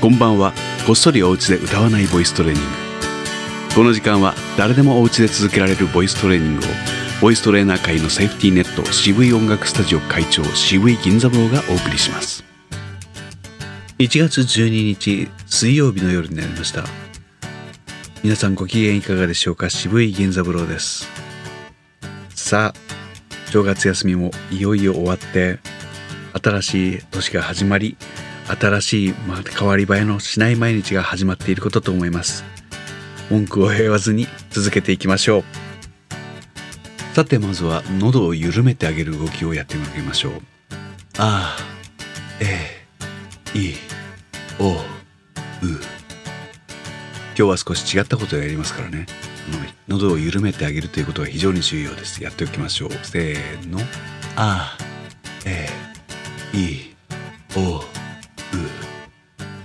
こんばんは。こっそりお家で歌わないボイストレーニング。この時間は誰でもお家で続けられるボイストレーニングをボイストレーナー界のセーフティーネット渋い音楽スタジオ会長渋い銀座坊がお送りします。1月12日水曜日の夜になりました。皆さんご機嫌いかがでしょうか？渋い銀座坊です。さあ正月休みもいよいよ終わって新しい年が始まり新しい、まあ、変わり映えのしない毎日が始まっていることと思います。文句を言わずに続けていきましょう。さてまずは喉を緩めてあげる動きをやってみましょう。あえいおう。今日は少し違ったことをやりますからね。喉を緩めてあげるということが非常に重要です。やっておきましょう。せーの。あえい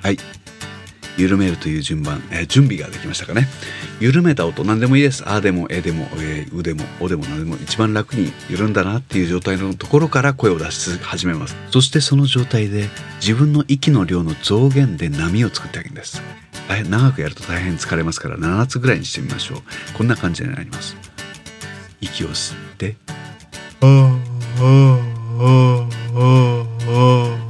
はい。緩めるという順番、えー、準備ができましたかね。緩めた音何でもいいです。あでもえでも、えー、うでもおでも何でも一番楽に緩んだなっていう状態のところから声を出し始めます。そしてその状態で自分の息の量の増減で波を作ってあげるんです。長くやると大変疲れますから7つぐらいにしてみましょう。こんな感じになります。息を吸ってああああああ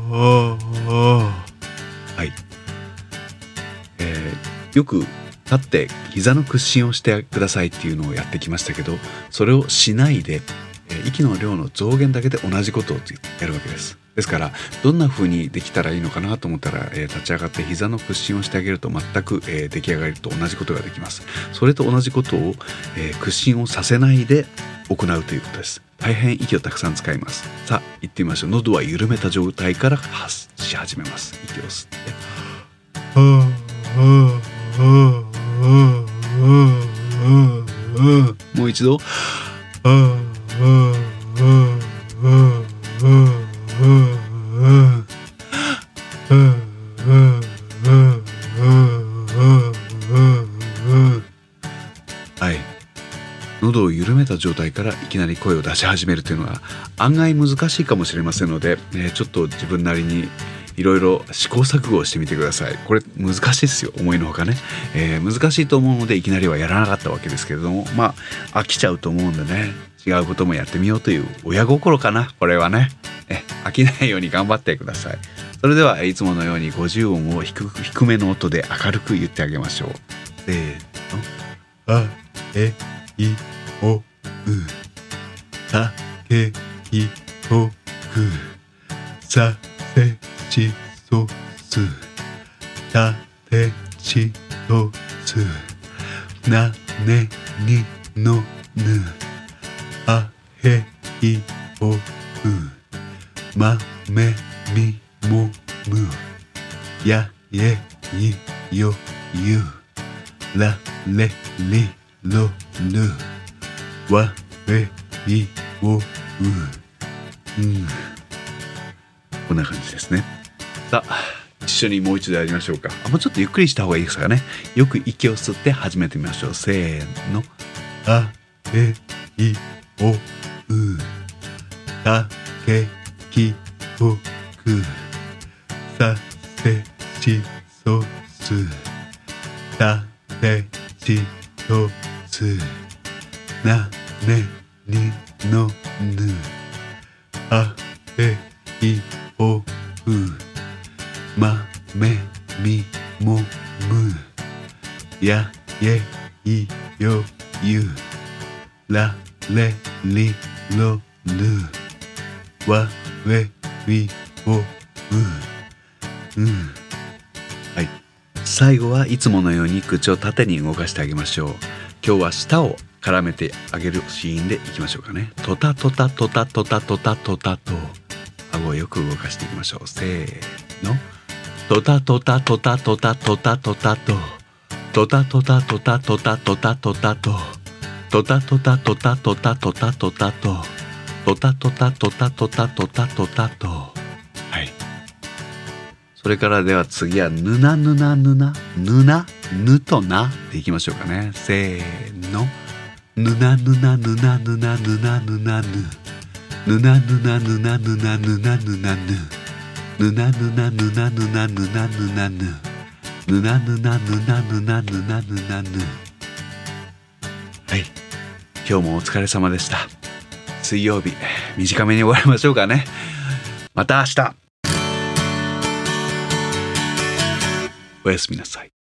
よく立って膝の屈伸をしてくださいっていうのをやってきましたけどそれをしないで息の量の増減だけで同じことをやるわけです。ですからどんな風にできたらいいのかなと思ったら、立ち上がって膝の屈伸をしてあげると全く、出来上がりと同じことができます。それと同じことを、屈伸をさせないで行うということです。大変息をたくさん使います。さあ行ってみましょう。喉は緩めた状態から発し始めます。息を吸って。もう一度。はい。喉を緩めた状態からいきなり声を出し始めるというのは案外難しいかもしれませんので、え、ちょっと自分なりにいろいろ試行錯誤してみてください。これ難しいですよ。思いのほかね、えー、難しいと思うのでいきなりはやらなかったわけですけれども。まあ飽きちゃうと思うんでね。違うこともやってみようという親心かな。これはね。え飽きないように頑張ってください。それではいつものように50音を低く低めの音で明るく言ってあげましょう。せーの。あえいおう。たけいとく。さちそすたてちとすなねにのぬあへいおうまめみもむやえいよゆられりろるわれいおううんこんな感じですね。さあ一緒にもう一度やりましょうか。あもうちょっとゆっくりした方がいいですかね。よく息を吸って始めてみましょう。せーの。あえいおう。たけきとく。させしそす。たてちとす。なねにのぬ。あえいおおうまめみもむやえいよゆられりろるわれみおううんはい最後はいつものように口を縦に動かしてあげましょう今日は舌を絡めてあげるシーンでいきましょうかねトタトタトタトタトタトタと顎をよく動かしていきましょう。せーの。トタトタトタトタトタトタとトタトタトタトタトタトタとトタトタトタトタトタトタとトタトタトタトタトタトタとはい。それからでは次はぬなぬなぬな。ぬなぬとなでいきましょうかね。せーの。ぬなぬなぬなぬなぬなぬなぬ。ぬなぬなぬなぬなぬなぬなぬぬなぬなぬなぬなぬなぬなぬぬなぬなぬなぬなぬなぬなぬはい今日もお疲れ様でした水曜日短めに終わりましょうかねまた明日おやすみなさい